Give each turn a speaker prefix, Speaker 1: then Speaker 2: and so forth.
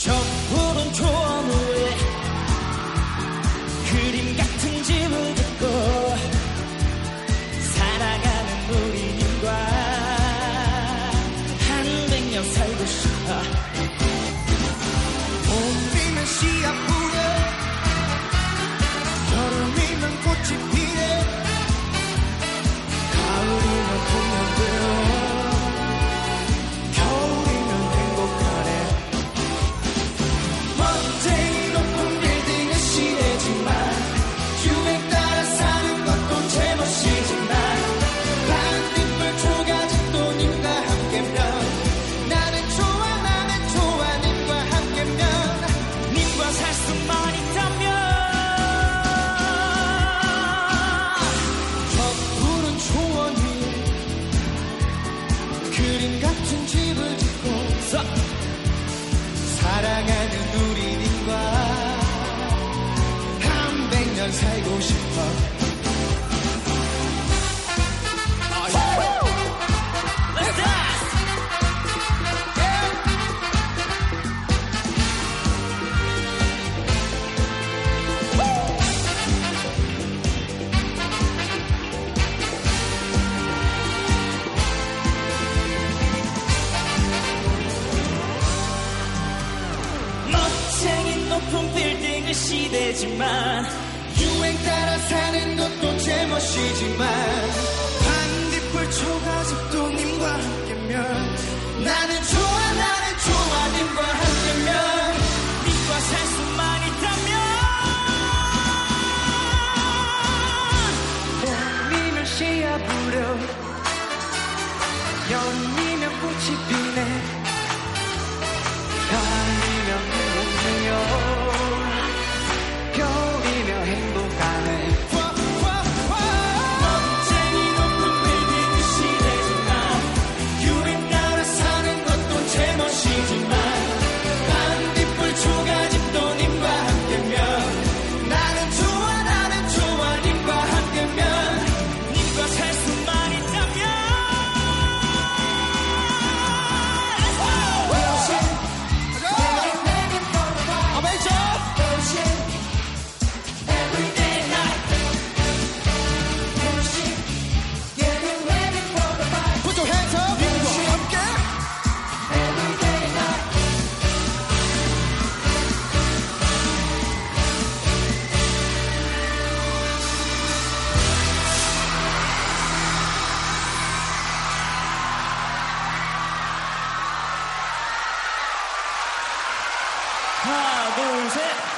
Speaker 1: 穷。 시대지만
Speaker 2: 유행 따라 사는 것도 제멋이지만 반딧불 초가집 도 님과 함께면 나는 좋아 나는 좋아 님과 함께면
Speaker 1: 님과 살 수만 있다면
Speaker 2: 봄이면 씨야 부려. 여름이면 꽃이 피네 Hadouken.